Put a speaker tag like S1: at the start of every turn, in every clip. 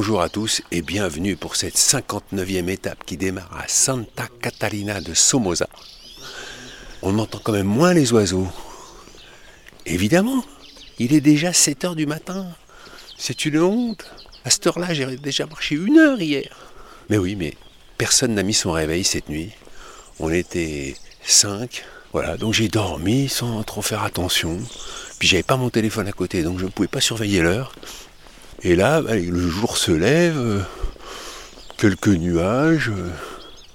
S1: Bonjour à tous et bienvenue pour cette 59e étape qui démarre à Santa Catalina de Somoza. On entend quand même moins les oiseaux. Évidemment, il est déjà 7 heures du matin. C'est une honte. À cette heure-là, j'ai déjà marché une heure hier. Mais oui, mais personne n'a mis son réveil cette nuit. On était 5. Voilà, donc j'ai dormi sans trop faire attention. Puis j'avais pas mon téléphone à côté, donc je ne pouvais pas surveiller l'heure. Et là, allez, le jour se lève, euh, quelques nuages, euh,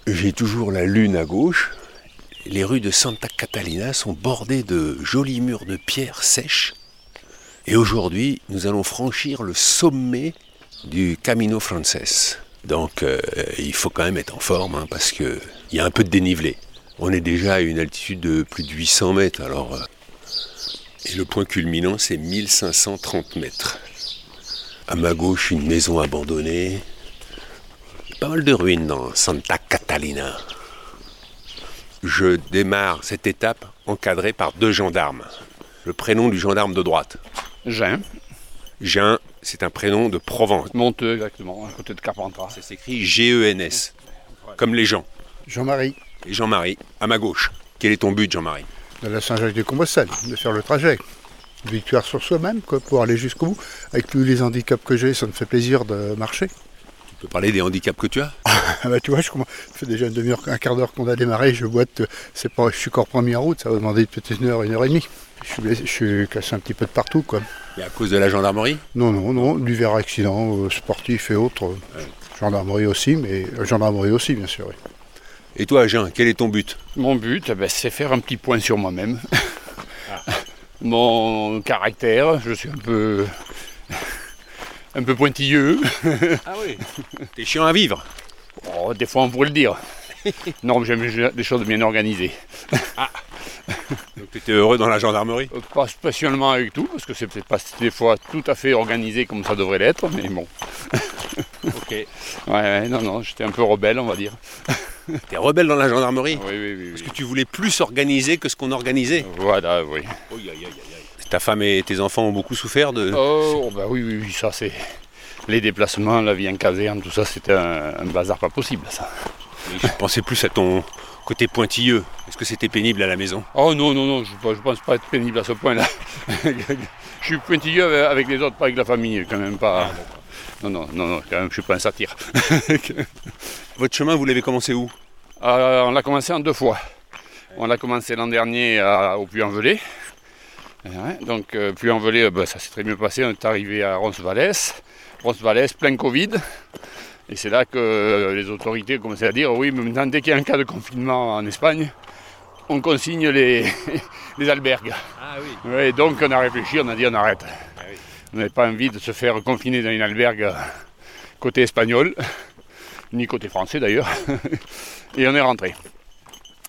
S1: j'ai toujours la lune à gauche. Les rues de Santa Catalina sont bordées de jolis murs de pierre sèches. Et aujourd'hui, nous allons franchir le sommet du Camino Frances. Donc euh, il faut quand même être en forme hein, parce qu'il y a un peu de dénivelé. On est déjà à une altitude de plus de 800 mètres. Alors, et le point culminant, c'est 1530 mètres. À ma gauche, une maison abandonnée. Pas mal de ruines dans Santa Catalina. Je démarre cette étape encadré par deux gendarmes. Le prénom du gendarme de droite.
S2: Jean,
S1: Jean, c'est un prénom de Provence.
S2: Monteux exactement, à côté de Carpentras.
S1: Ça s'écrit G-E-N-S, comme les gens.
S3: Jean-Marie,
S1: Et Jean-Marie, à ma gauche. Quel est ton but, Jean-Marie?
S3: De la Saint-Jacques-de-Compostelle, de faire le trajet. Victoire sur soi-même, quoi, pour aller jusqu'au bout. Avec tous les handicaps que j'ai, ça me fait plaisir de marcher.
S1: Tu peux parler des handicaps que tu as?
S3: Ah bah tu vois, je commence- ça fait déjà une demi-heure, un quart d'heure qu'on a démarré, je boite, c'est pas, je suis encore premier en route, ça va demander peut-être une heure, une heure et demie. Je suis, blessé- je suis cassé un petit peu de partout, quoi.
S1: Et à cause de la gendarmerie?
S3: Non, non, non, divers accidents, euh, sportifs et autres. Gendarmerie aussi, mais euh, gendarmerie aussi, bien sûr. oui.
S1: Et toi, Jean, quel est ton but?
S2: Mon but, eh ben, c'est faire un petit point sur moi-même. Mon caractère, je suis un peu. un peu pointilleux.
S1: Ah oui T'es chiant à vivre
S2: Oh, des fois, on pourrait le dire. Non, j'aime des choses bien organisées.
S1: Donc tu étais heureux dans la gendarmerie?
S2: Pas spécialement avec tout, parce que c'est peut-être pas des fois tout à fait organisé comme ça devrait l'être, mais bon.
S1: Ok.
S2: Ouais, ouais, non, non, j'étais un peu rebelle, on va dire.
S1: T'es rebelle dans la gendarmerie
S2: Oui, oui, oui.
S1: Parce que tu voulais plus organiser que ce qu'on organisait.
S2: Voilà, oui.
S1: Ta femme et tes enfants ont beaucoup souffert de...
S2: Oh, bah oui, oui, oui, ça c'est. Les déplacements, la vie en caserne, tout ça, c'était un, un bazar pas possible, ça.
S1: Mais Je pensais plus à ton côté pointilleux. Est-ce que c'était pénible à la maison?
S2: Oh non, non, non, je ne pense pas être pénible à ce point-là. je suis pointilleux avec- avec les autres, pas avec la famille, quand même pas. Non, non, non, non, quand même, je suis pas un satire.
S1: Votre chemin, vous l'avez commencé où?
S2: Euh, on l'a commencé en deux fois. On l'a commencé l'an dernier à- au Puy-en-Velay. Ouais, donc, euh, Puy-en-Velay, euh, ben, ça s'est très bien passé. On est arrivé à Roncesvalles. Roncesvalles, plein Covid. Et c'est là que euh, les autorités ont commencé à dire oui, mais maintenant, dès qu'il y a un cas de confinement en Espagne, on consigne les, les albergues.
S1: Ah oui.
S2: Ouais, donc on a réfléchi, on a dit on arrête. On n'avait pas envie de se faire confiner dans une albergue côté espagnol, ni côté français d'ailleurs. Et on est rentré.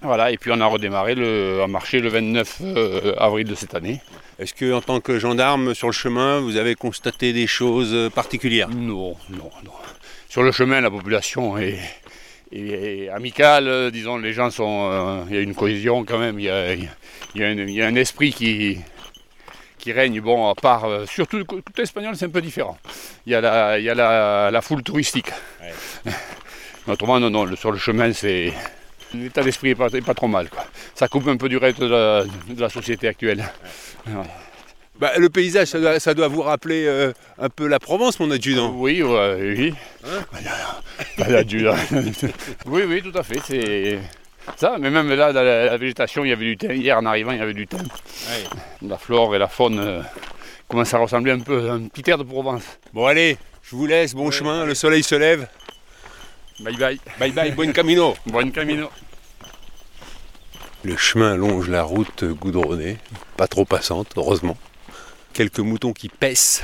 S2: Voilà, et puis on a redémarré le, à marcher le 29 euh, avril de cette année.
S1: Est-ce que en tant que gendarme sur le chemin, vous avez constaté des choses euh, particulières?
S2: Non, non, non. Sur le chemin, la population est, amicale, euh, disons, les gens sont. euh, Il y a une cohésion quand même, il y a, un, y a un esprit qui, qui règne. Bon, à part. euh, surtout le côté espagnol, c'est un peu différent. Il y a la, il y a la, la foule touristique. Autrement, non, non, le- sur le chemin, c'est. L'état d'esprit n'est pas, est pas trop mal. Quoi. Ça coupe un peu du reste de la, de la société actuelle.
S1: Bah, le paysage, ça doit, ça doit vous rappeler euh, un peu la Provence, mon adjudant.
S2: Oui, ouais, oui. Bah, l'adjudant. oui, oui, tout à fait. C'est ça. Mais même là, dans la, la végétation, il y avait du thym. Hier, en arrivant, il y avait du thym. La flore et la faune euh, commencent à ressembler un peu à un petit air de Provence.
S1: Bon, allez, je vous laisse, bon chemin, le soleil se lève.
S2: Bye bye.
S1: Bye bye, buen camino.
S2: Bon camino.
S1: Le chemin longe la route goudronnée, pas trop passante, heureusement. Quelques moutons qui paissent.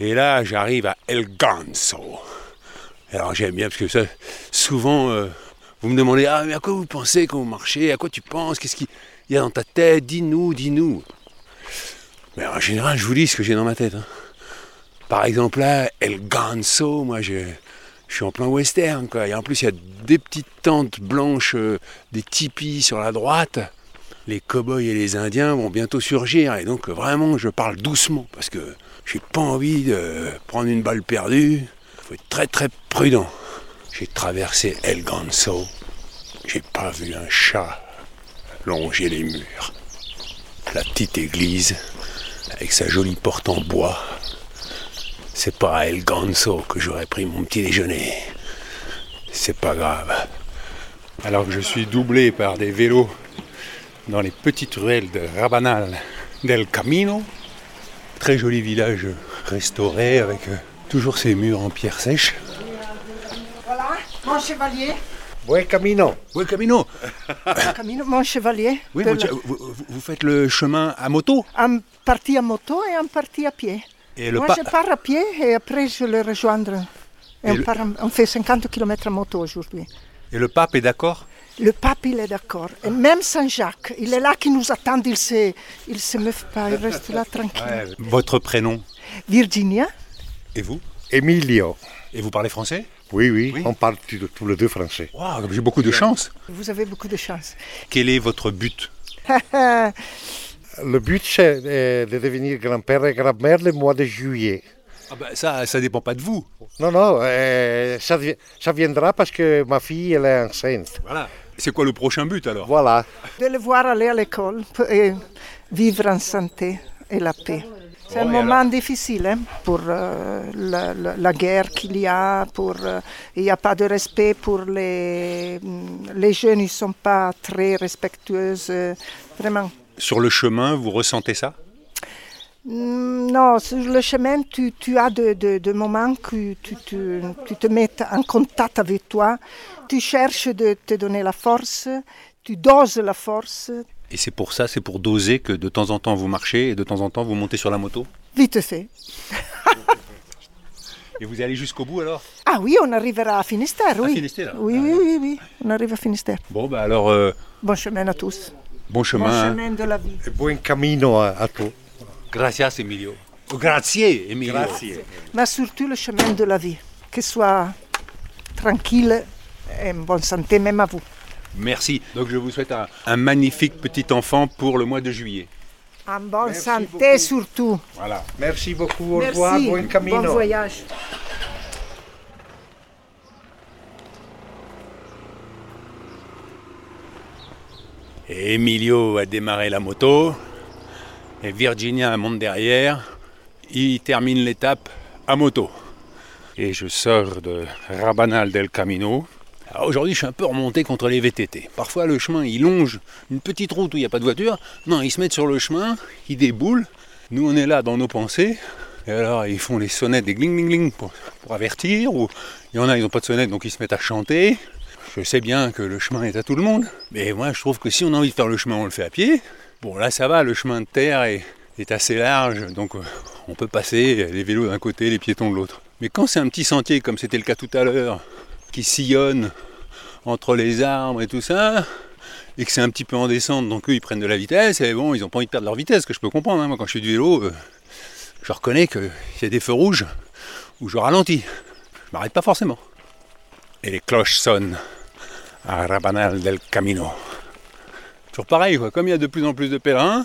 S4: Et là, j'arrive à El Ganso. Alors j'aime bien parce que ça, souvent, euh, vous me demandez Ah, mais à quoi vous pensez quand vous marchez? À quoi tu penses? Qu'est-ce qu'il y a dans ta tête? Dis-nous, dis-nous. Mais en général, je vous dis ce que j'ai dans ma tête. hein. Par exemple, là, El Ganso, moi, je, suis en plein western, quoi. Et en plus, il y a des petites tentes blanches, euh, des tipis sur la droite. Les cow-boys et les indiens vont bientôt surgir. Et donc, vraiment, je parle doucement parce que j'ai pas envie de prendre une balle perdue. faut être très, très prudent. J'ai traversé El Ganso. J'ai pas vu un chat longer les murs. La petite église, avec sa jolie porte en bois, c'est pas à El Ganso que j'aurais pris mon petit déjeuner. C'est pas grave. Alors que je suis doublé par des vélos dans les petites ruelles de Rabanal del Camino, très joli village restauré avec toujours ses murs en pierre sèche.
S5: Voilà, mon chevalier.
S6: Buen camino.
S4: Oui, Camino.
S5: Camino, mon chevalier.
S4: Oui, vous,
S5: la-
S4: vous- vous- vous faites le chemin à moto?
S5: Un parti à moto et un parti à pied.
S4: et le
S5: Moi,
S4: pas.
S5: je pars à pied et après, je le rejoindre. Et
S4: Et
S5: on,
S4: le-
S5: part en- on fait 50 km à moto aujourd'hui.
S4: Et le pape est d'accord?
S5: Le pape, il est d'accord. Et même Saint-Jacques, il est là qui nous attend. Il se, il se meut pas, il reste là tranquille.
S4: Votre prénom?
S5: Virginia,
S4: Et vous?
S6: Emilio.
S4: Et vous parlez français?
S6: Oui, oui,
S4: Oui.
S6: on parle tous tous les deux français.
S4: Waouh, j'ai beaucoup de chance.
S5: vous avez beaucoup de chance.
S4: Quel est votre but?
S6: Le but, c'est euh, de devenir grand-père et grand-mère le mois de juillet.
S4: ah bah, Ça, ça dépend pas de vous.
S6: Non, non, euh, ça, vi- ça viendra parce que ma fille, elle est enceinte.
S4: Voilà. C'est quoi le prochain but alors?
S6: Voilà.
S5: de le voir aller à l'école pour- et vivre en santé et la paix. C'est un moment difficile hein, pour euh, la, la- la guerre qu'il y a, pour, euh, il n'y a pas de respect pour les, les jeunes, ils ne sont pas très respectueux, euh, vraiment.
S4: Sur le chemin, vous ressentez ça?
S5: Mm, Non, sur le chemin, tu, tu as des de, de moments que tu, tu- tu te mets en contact avec toi, tu cherches de te donner la force, tu doses la force,
S4: Et c'est pour ça, c'est pour doser que de temps en temps vous marchez et de temps en temps vous montez sur la moto
S5: vite fait.
S4: Et vous allez jusqu'au bout alors?
S5: Ah oui, on arrivera à Finistère, oui.
S4: Finistère
S5: Oui, oui, oui, oui, on arrive à Finistère.
S4: Bon, bah alors, euh,
S5: Bon chemin à tous.
S4: bon
S5: Bon
S4: chemin. hein.
S5: chemin de la vie.
S6: Et Buen camino à, à tous.
S4: Gracias, Emilio. Grazie, Emilio.
S5: Mais surtout le chemin de la vie. Que soit tranquille et en bonne santé, même à vous.
S4: Merci. Donc je vous souhaite un, un magnifique petit enfant pour le mois de juillet.
S5: En bonne
S6: Merci
S5: santé
S6: beaucoup.
S5: surtout.
S4: Voilà.
S6: Merci beaucoup, au
S5: Merci.
S6: revoir, buen camino.
S5: Bon voyage.
S4: Et Emilio a démarré la moto. Et Virginia monte derrière. Il termine l'étape à moto. Et je sors de Rabanal del Camino. Alors aujourd'hui, je suis un peu remonté contre les VTT. Parfois, le chemin, il longe une petite route où il n'y a pas de voiture. Non, ils se mettent sur le chemin, ils déboulent. Nous, on est là dans nos pensées. Et alors, ils font les sonnettes, des gling gling gling pour, avertir. Ou il y en a, ils n'ont pas de sonnette, donc ils se mettent à chanter. Je sais bien que le chemin est à tout le monde, mais moi je trouve que si on a envie de faire le chemin, on le fait à pied. Bon là ça va, le chemin de terre est, est assez large, donc euh, on peut passer les vélos d'un côté, les piétons de l'autre. Mais quand c'est un petit sentier comme c'était le cas tout à l'heure, qui sillonne entre les arbres et tout ça, et que c'est un petit peu en descente, donc eux ils prennent de la vitesse, et bon ils n'ont pas envie de perdre leur vitesse, que je peux comprendre. hein. Moi quand je fais du vélo, euh, je reconnais qu'il y a des feux rouges où je ralentis. Je m'arrête pas forcément. Et les cloches sonnent à Rabanal del Camino. Toujours pareil, comme il y a de plus en plus de pèlerins,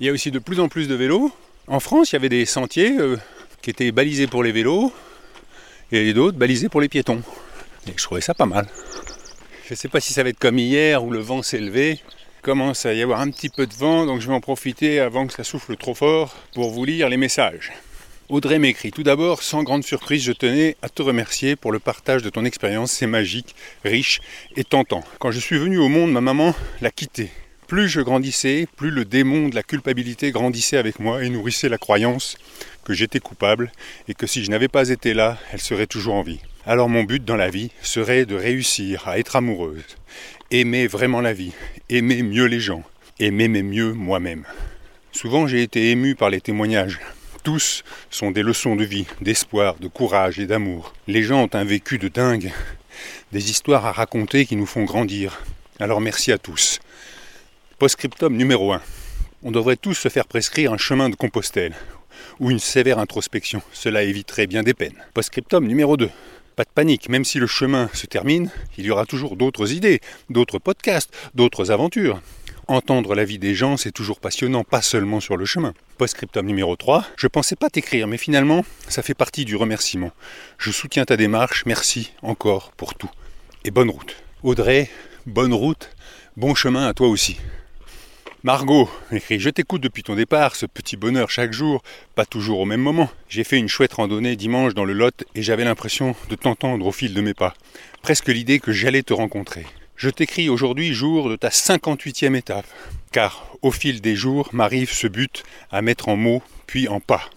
S4: il y a aussi de plus en plus de vélos. En France, il y avait des sentiers euh, qui étaient balisés pour les vélos et d'autres balisés pour les piétons. Et je trouvais ça pas mal. Je ne sais pas si ça va être comme hier où le vent s'est levé. Il commence à y avoir un petit peu de vent, donc je vais en profiter avant que ça souffle trop fort pour vous lire les messages. Audrey m'écrit Tout d'abord, sans grande surprise, je tenais à te remercier pour le partage de ton expérience. C'est magique, riche et tentant. Quand je suis venu au monde, ma maman l'a quitté. Plus je grandissais, plus le démon de la culpabilité grandissait avec moi et nourrissait la croyance que j'étais coupable et que si je n'avais pas été là, elle serait toujours en vie. Alors mon but dans la vie serait de réussir à être amoureuse, aimer vraiment la vie, aimer mieux les gens, aimer mieux moi-même. Souvent j'ai été ému par les témoignages Tous sont des leçons de vie, d'espoir, de courage et d'amour. Les gens ont un vécu de dingue, des histoires à raconter qui nous font grandir. Alors merci à tous. Postscriptum numéro 1. On devrait tous se faire prescrire un chemin de Compostelle ou une sévère introspection. Cela éviterait bien des peines. Postscriptum numéro 2. Pas de panique, même si le chemin se termine, il y aura toujours d'autres idées, d'autres podcasts, d'autres aventures. Entendre la vie des gens, c'est toujours passionnant, pas seulement sur le chemin. Postscriptum numéro 3. Je pensais pas t'écrire, mais finalement, ça fait partie du remerciement. Je soutiens ta démarche, merci encore pour tout. Et bonne route. Audrey, bonne route, bon chemin à toi aussi. Margot écrit Je t'écoute depuis ton départ, ce petit bonheur chaque jour, pas toujours au même moment. J'ai fait une chouette randonnée dimanche dans le Lot et j'avais l'impression de t'entendre au fil de mes pas. Presque l'idée que j'allais te rencontrer. Je t'écris aujourd'hui jour de ta 58e étape, car au fil des jours m'arrive ce but à mettre en mots puis en pas.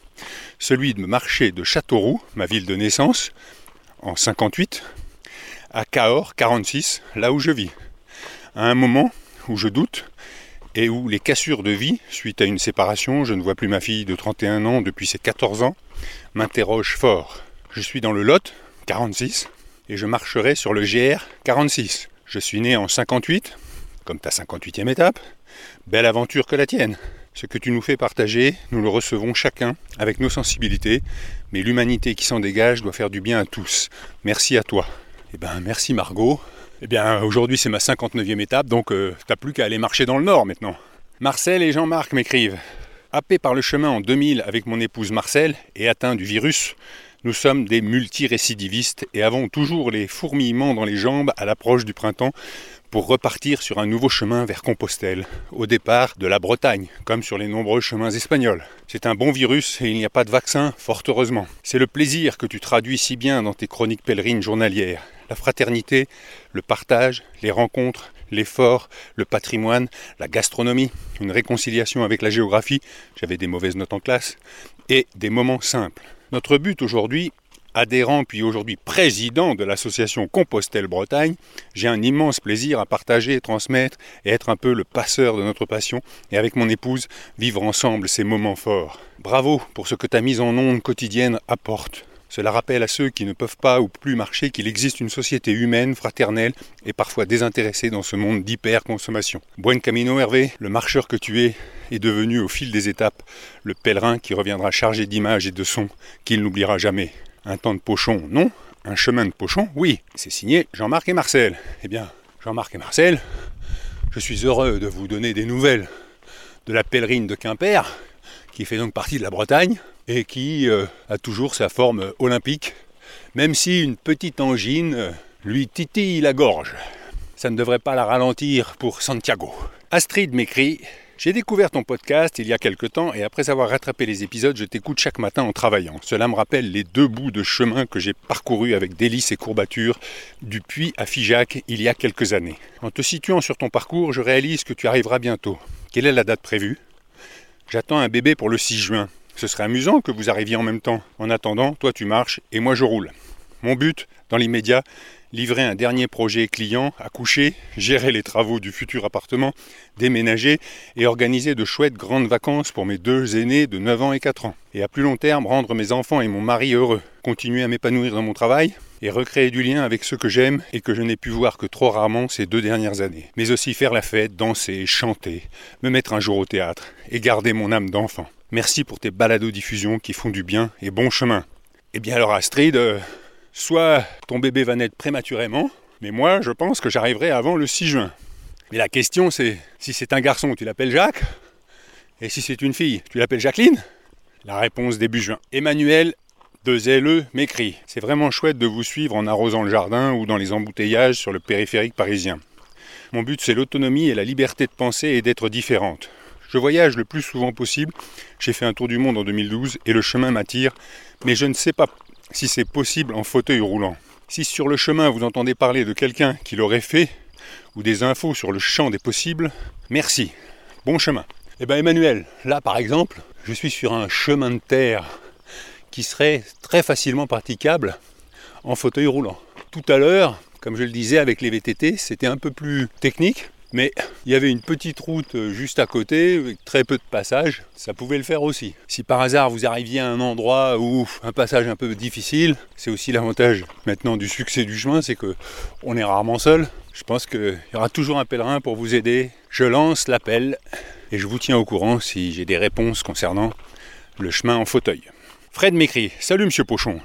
S4: Celui de marcher de Châteauroux, ma ville de naissance, en 58, à Cahors, 46, là où je vis. À un moment où je doute, et où les cassures de vie, suite à une séparation, je ne vois plus ma fille de 31 ans depuis ses 14 ans, m'interrogent fort. Je suis dans le Lot, 46, et je marcherai sur le GR 46. Je suis né en 58, comme ta 58e étape. Belle aventure que la tienne. Ce que tu nous fais partager, nous le recevons chacun avec nos sensibilités, mais l'humanité qui s'en dégage doit faire du bien à tous. Merci à toi. Eh ben merci Margot, eh bien, aujourd'hui, c'est ma 59e étape, donc euh, t'as plus qu'à aller marcher dans le nord maintenant. Marcel et Jean-Marc m'écrivent. Happé par le chemin en 2000 avec mon épouse Marcel et atteint du virus, nous sommes des multirécidivistes et avons toujours les fourmillements dans les jambes à l'approche du printemps pour repartir sur un nouveau chemin vers Compostelle, au départ de la Bretagne, comme sur les nombreux chemins espagnols. C'est un bon virus et il n'y a pas de vaccin, fort heureusement. C'est le plaisir que tu traduis si bien dans tes chroniques pèlerines journalières. La fraternité, le partage, les rencontres, l'effort, le patrimoine, la gastronomie, une réconciliation avec la géographie, j'avais des mauvaises notes en classe, et des moments simples. Notre but aujourd'hui adhérent puis aujourd'hui président de l'association Compostelle Bretagne, j'ai un immense plaisir à partager, transmettre et être un peu le passeur de notre passion et avec mon épouse vivre ensemble ces moments forts. Bravo pour ce que ta mise en onde quotidienne apporte. Cela rappelle à ceux qui ne peuvent pas ou plus marcher qu'il existe une société humaine, fraternelle et parfois désintéressée dans ce monde d'hyper-consommation. Buen camino Hervé, le marcheur que tu es, est devenu au fil des étapes le pèlerin qui reviendra chargé d'images et de sons qu'il n'oubliera jamais. Un temps de pochon, non. Un chemin de pochon, oui. C'est signé Jean-Marc et Marcel. Eh bien, Jean-Marc et Marcel, je suis heureux de vous donner des nouvelles de la pèlerine de Quimper, qui fait donc partie de la Bretagne et qui euh, a toujours sa forme olympique, même si une petite angine euh, lui titille la gorge. Ça ne devrait pas la ralentir pour Santiago. Astrid m'écrit j'ai découvert ton podcast il y a quelque temps et après avoir rattrapé les épisodes, je t'écoute chaque matin en travaillant. Cela me rappelle les deux bouts de chemin que j'ai parcourus avec délices et courbatures du Puy à Figeac il y a quelques années. En te situant sur ton parcours, je réalise que tu arriveras bientôt. Quelle est la date prévue? J'attends un bébé pour le 6 juin. Ce serait amusant que vous arriviez en même temps. En attendant, toi tu marches et moi je roule. Mon but, dans l'immédiat, livrer un dernier projet client, accoucher, gérer les travaux du futur appartement, déménager et organiser de chouettes grandes vacances pour mes deux aînés de 9 ans et 4 ans. Et à plus long terme, rendre mes enfants et mon mari heureux, continuer à m'épanouir dans mon travail et recréer du lien avec ceux que j'aime et que je n'ai pu voir que trop rarement ces deux dernières années. Mais aussi faire la fête, danser, chanter, me mettre un jour au théâtre et garder mon âme d'enfant. Merci pour tes balados-diffusions qui font du bien et bon chemin. Eh bien alors Astrid, euh, soit ton bébé va naître prématurément, mais moi je pense que j'arriverai avant le 6 juin. Mais la question c'est, si c'est un garçon, tu l'appelles Jacques? Et si c'est une fille, tu l'appelles Jacqueline? La réponse début juin. Emmanuel de LE m'écrit C'est vraiment chouette de vous suivre en arrosant le jardin ou dans les embouteillages sur le périphérique parisien. Mon but c'est l'autonomie et la liberté de penser et d'être différente. Je voyage le plus souvent possible. J'ai fait un tour du monde en 2012 et le chemin m'attire, mais je ne sais pas si c'est possible en fauteuil roulant. Si sur le chemin vous entendez parler de quelqu'un qui l'aurait fait, ou des infos sur le champ des possibles, merci. Bon chemin. Eh bien Emmanuel, là par exemple, je suis sur un chemin de terre qui serait très facilement praticable en fauteuil roulant. Tout à l'heure, comme je le disais avec les VTT, c'était un peu plus technique, Mais il y avait une petite route euh, juste à côté, avec très peu de passages, ça pouvait le faire aussi. Si par hasard vous arriviez à un endroit où un passage un peu difficile, c'est aussi l'avantage maintenant du succès du chemin, c'est que on est rarement seul. Je pense qu'il y aura toujours un pèlerin pour vous aider. Je lance l'appel et je vous tiens au courant si j'ai des réponses concernant le chemin en fauteuil. Fred m'écrit Salut Monsieur Pochon.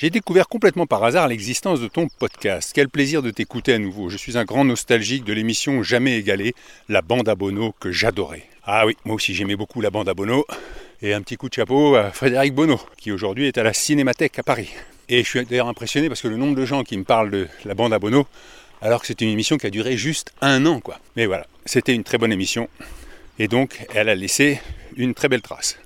S4: J'ai découvert complètement par hasard l'existence de ton podcast. Quel plaisir de t'écouter à nouveau. Je suis un grand nostalgique de l'émission jamais égalée, la bande à Bono, que j'adorais. Ah oui, moi aussi j'aimais beaucoup la bande à Bono. Et un petit coup de chapeau à Frédéric Bono, qui aujourd'hui est à la Cinémathèque à Paris. Et je suis d'ailleurs impressionné parce que le nombre de gens qui me parlent de la bande à Bono, alors que c'était une émission qui a duré juste un an, quoi. Mais voilà, c'était une très bonne émission. Et donc, elle a laissé une très belle trace.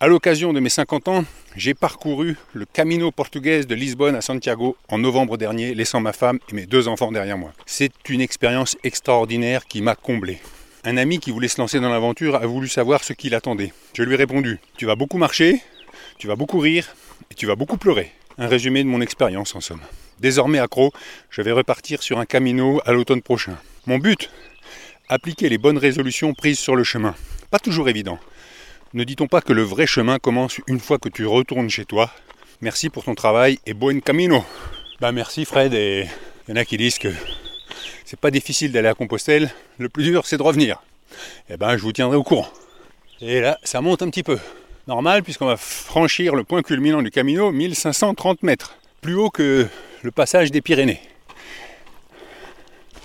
S4: À l'occasion de mes 50 ans, j'ai parcouru le Camino portugais de Lisbonne à Santiago en novembre dernier, laissant ma femme et mes deux enfants derrière moi. C'est une expérience extraordinaire qui m'a comblé. Un ami qui voulait se lancer dans l'aventure a voulu savoir ce qu'il attendait. Je lui ai répondu Tu vas beaucoup marcher, tu vas beaucoup rire et tu vas beaucoup pleurer. Un résumé de mon expérience en somme. Désormais accro, je vais repartir sur un Camino à l'automne prochain. Mon but Appliquer les bonnes résolutions prises sur le chemin. Pas toujours évident. Ne dit-on pas que le vrai chemin commence une fois que tu retournes chez toi? Merci pour ton travail et buen camino. Bah merci Fred et il y en a qui disent que c'est pas difficile d'aller à Compostelle, le plus dur c'est de revenir. Eh ben je vous tiendrai au courant. Et là, ça monte un petit peu. Normal puisqu'on va franchir le point culminant du Camino, 1530 mètres, plus haut que le passage des Pyrénées.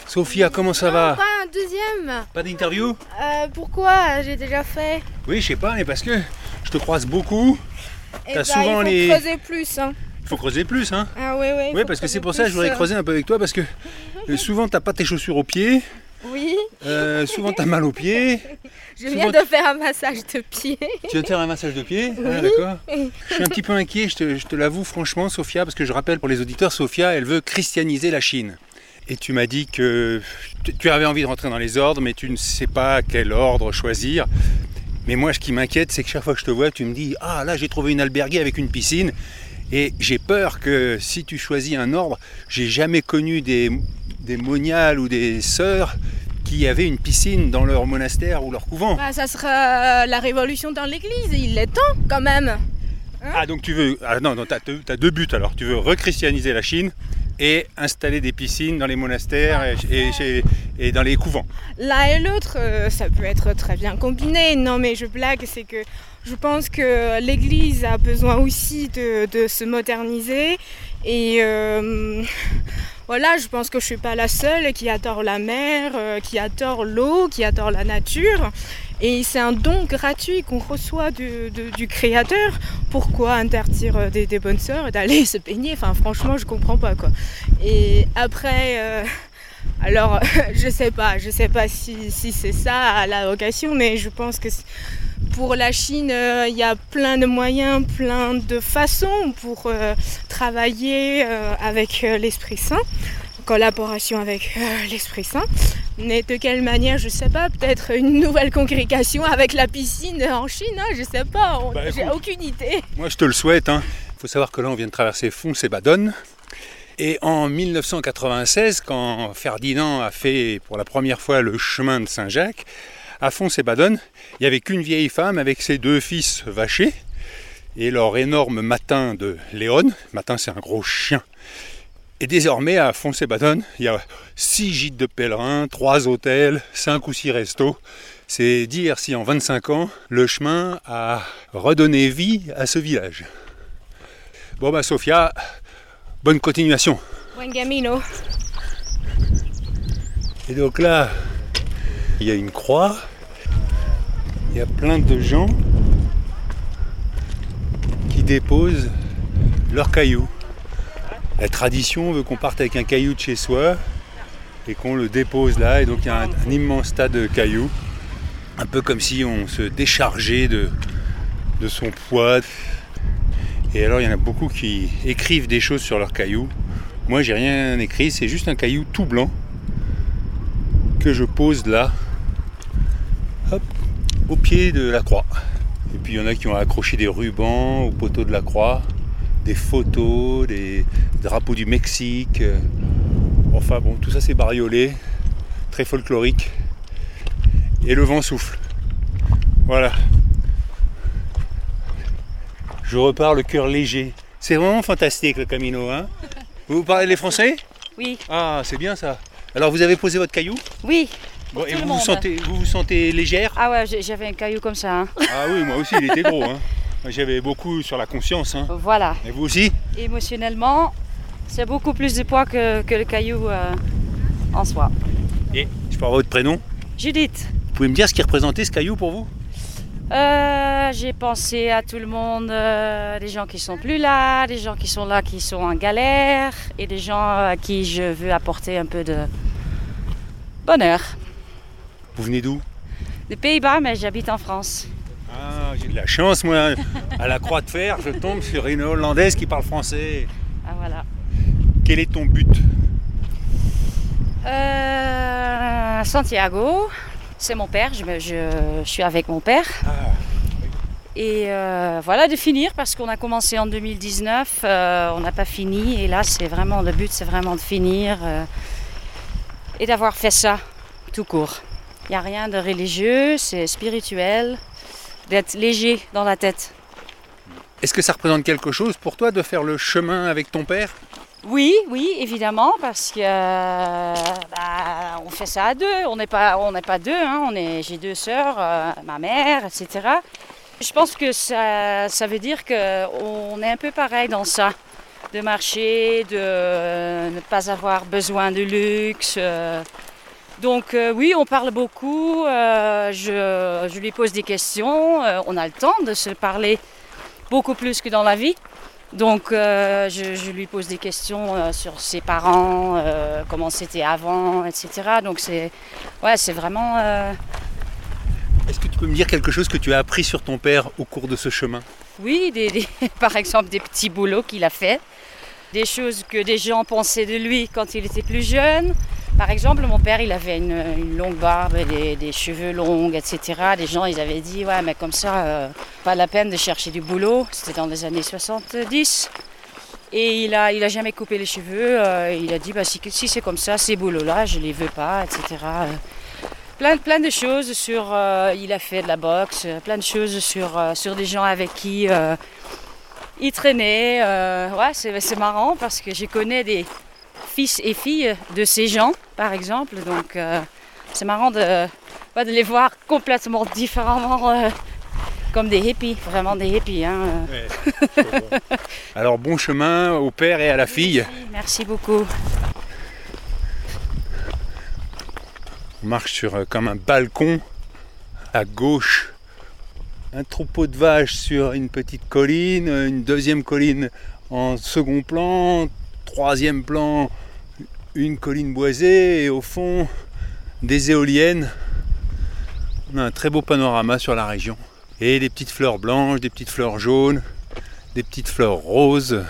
S4: Sophia, comment ça va
S7: Deuxième
S4: Pas d'interview?
S7: Euh, Pourquoi? J'ai déjà fait.
S4: Oui, je sais pas, mais parce que je te croise beaucoup.
S7: Eh
S4: T'as
S7: ben,
S4: souvent
S7: il faut
S4: les-
S7: creuser plus. Hein.
S4: Il faut creuser plus, hein
S7: Ah oui, oui.
S4: Oui, parce que c'est pour ça que je voudrais creuser un peu avec toi, parce que euh, souvent t'as pas tes chaussures aux pieds,
S7: Oui,
S4: euh, souvent t'as mal aux pieds.
S7: je
S4: Souvent-
S7: viens de faire un massage de pied.
S4: Tu viens de faire un massage de pied Ah, d'accord. Je suis un petit peu inquiet, je te, je te l'avoue franchement, Sophia, parce que je rappelle pour les auditeurs, Sophia, elle veut christianiser la Chine. Et tu m'as dit que tu- avais envie de rentrer dans les ordres, mais tu ne sais pas quel ordre choisir. Mais moi, ce qui m'inquiète, c'est que chaque fois que je te vois, tu me dis Ah, là, j'ai trouvé une alberguée avec une piscine. Et j'ai peur que si tu choisis un ordre, j'ai jamais connu des, des moniales ou des sœurs qui avaient une piscine dans leur monastère ou leur couvent.
S7: Bah, ça sera la révolution dans l'église. Il est temps quand même.
S4: Ah donc tu veux... Ah non, non t'as t'as deux buts alors. Tu veux rechristianiser la Chine et installer des piscines dans les monastères et, dans les couvents.
S7: L'un et l'autre, euh, ça peut être très bien combiné. Non, mais je blague, c'est que je pense que l'Église a besoin aussi de, se moderniser. Et euh, voilà, je pense que je suis pas la seule qui adore la mer, euh, qui adore l'eau, qui adore la nature. Et c'est un don gratuit qu'on reçoit du, Créateur. Pourquoi interdire euh, des, bonnes sœurs d'aller se baigner? Enfin, franchement, je comprends pas quoi. Et après. euh, alors, je sais pas, je sais pas si, c'est ça la vocation, mais je pense que pour la Chine, euh, il y a plein de moyens, plein de façons pour travailler avec l'Esprit Saint, en collaboration avec l'Esprit Saint. Mais de quelle manière, je sais pas, peut-être une nouvelle congrégation avec la piscine en Chine, hein, je sais pas,
S4: Bah,
S7: j'ai aucune idée.
S4: Moi je te le souhaite. Il faut savoir que là on vient de traverser Fons et Badonne. Et en 1996, quand Ferdinand a fait pour la première fois le chemin de Saint-Jacques, à Fons et Badonne, il n'y avait qu'une vieille femme avec ses deux fils vachés et leur énorme matin de Léon. Matin c'est un gros chien. Et désormais à Fons et Badonne, il y a six gîtes de pèlerins, trois hôtels, cinq ou six restos. C'est dire si en 25 ans, le chemin a redonné vie à ce village. Bon bah Sofia, bonne continuation.
S7: Buen camino.
S4: Et donc là, il y a une croix, il y a plein de gens qui déposent leurs cailloux. La tradition veut qu'on parte avec un caillou de chez soi et qu'on le dépose là. Et donc il y a un, immense tas de cailloux, un peu comme si on se déchargeait de, son poids. Et alors il y en a beaucoup qui écrivent des choses sur leurs cailloux. Moi j'ai rien écrit, c'est juste un caillou tout blanc que je pose là, au pied de la croix. Et puis il y en a qui ont accroché des rubans au poteau de la croix, des photos, des drapeaux du Mexique. euh, Enfin bon, tout ça c'est bariolé. très folklorique. Et le vent souffle. Voilà. Je repars le cœur léger. C'est vraiment fantastique le Camino, hein Vous parlez les français?
S8: Oui.
S4: Ah, c'est bien ça. Alors vous avez posé votre caillou?
S8: Oui.
S4: Bon, et vous vous, sentez, vous vous sentez légère?
S8: Ah ouais, j'avais un caillou comme ça. hein.
S4: Ah oui, moi aussi, il était gros. Hein. J'avais beaucoup sur la conscience. Hein.
S8: Voilà.
S4: Et vous aussi?
S8: Émotionnellement, c'est beaucoup plus de poids que, que le caillou euh, en soi.
S4: Et je peux avoir votre prénom
S8: Judith,
S4: Vous pouvez me dire ce qui représentait ce caillou pour vous
S8: euh, j'ai pensé à tout le monde, euh, des gens qui sont plus là, des gens qui sont là qui sont en galère et des gens à qui je veux apporter un peu de bonheur.
S4: Vous venez d'où
S8: Des Pays-Bas, mais j'habite en France.
S4: Ah, j'ai de la chance, moi. À la Croix de Fer, je tombe sur une Hollandaise qui parle français.
S8: Ah voilà.
S4: Quel est ton but
S8: Euh, Santiago, c'est mon père, je, me- je- je suis avec mon père.
S4: Ah,
S8: Et euh, voilà, de finir parce qu'on a commencé en 2019, euh, on n'a pas fini et là c'est vraiment le but, c'est vraiment de finir et d'avoir fait ça tout court. Il n'y a rien de religieux, c'est spirituel, d'être léger dans la tête.
S4: Est-ce que ça représente quelque chose pour toi de faire le chemin avec ton père?
S8: Oui, oui, évidemment, parce que bah, on fait ça à deux. On n'est pas, on n'est pas deux. hein, On est, j'ai deux sœurs, euh, ma mère, etc. Je pense que ça, ça veut dire qu'on est un peu pareil dans ça, de marcher, de euh, ne pas avoir besoin de luxe. euh. Donc oui, on parle beaucoup. je, lui pose des questions. on a le temps de se parler beaucoup plus que dans la vie. Donc euh, je, je lui pose des questions euh, sur ses parents, euh, comment c'était avant, etc. Donc c'est ouais, c'est vraiment
S4: Est-ce que tu peux me dire quelque chose que tu as appris sur ton père au cours de ce chemin?
S8: Oui, des, des- par exemple des petits boulots qu'il a fait, des choses que des gens pensaient de lui quand il était plus jeune. Par exemple, mon père, il avait une, longue barbe, des, des cheveux longs, etc. Des gens, ils avaient dit, ouais, mais comme ça, euh, pas la peine de chercher du boulot. C'était dans les années 70. Et il a, il a jamais coupé les cheveux. euh, il a dit, bah, si, c'est comme ça, ces boulots-là, je les veux pas, etc. Plein, plein de choses sur. euh, il a fait de la boxe, plein de choses sur, sur des gens avec qui il traînait. ouais, c'est marrant parce que je connais des fils et filles de ces gens, par exemple. Donc euh, c'est marrant de, de les voir complètement différemment. euh, comme des hippies, vraiment des hippies. hein.
S4: Alors bon chemin au père et à la fille.
S8: Merci beaucoup.
S4: On marche sur euh, comme un balcon à gauche. Un troupeau de vaches sur une petite colline, une deuxième colline en second plan, troisième plan, une colline boisée et au fond des éoliennes. On a un très beau panorama sur la région. Et des petites fleurs blanches, des petites fleurs jaunes, des petites fleurs roses.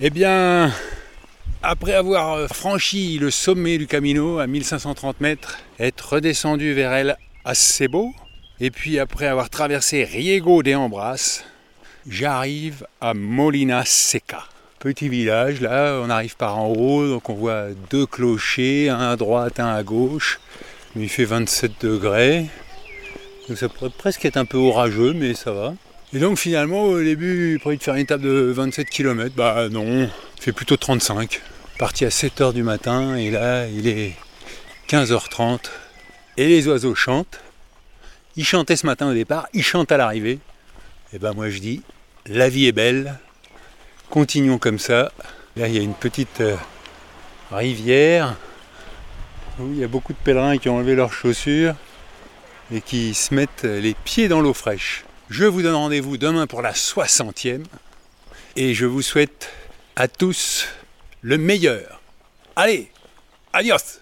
S4: Eh bien, après avoir euh, franchi le sommet du Camino à 1530 mètres, être redescendu vers El Acebo, et puis après avoir traversé Riego de Ambras, j'arrive à Molina Seca. Petit village, là, on arrive par en haut, donc on voit deux clochers, un à droite, un à gauche. Il fait 27 degrés, donc ça pourrait presque être un peu orageux, mais ça va. Et donc finalement, au début, prévu de faire une étape de 27 km, bah non, il fait plutôt 35 parti à 7h du matin et là il est 15h30 et les oiseaux chantent. Ils chantaient ce matin au départ, ils chantent à l'arrivée. Et ben moi je dis, la vie est belle, continuons comme ça. Là il y a une petite euh, rivière où il y a beaucoup de pèlerins qui ont enlevé leurs chaussures et qui se mettent les pieds dans l'eau fraîche. Je vous donne rendez-vous demain pour la 60e et je vous souhaite à tous le meilleur. Allez, adios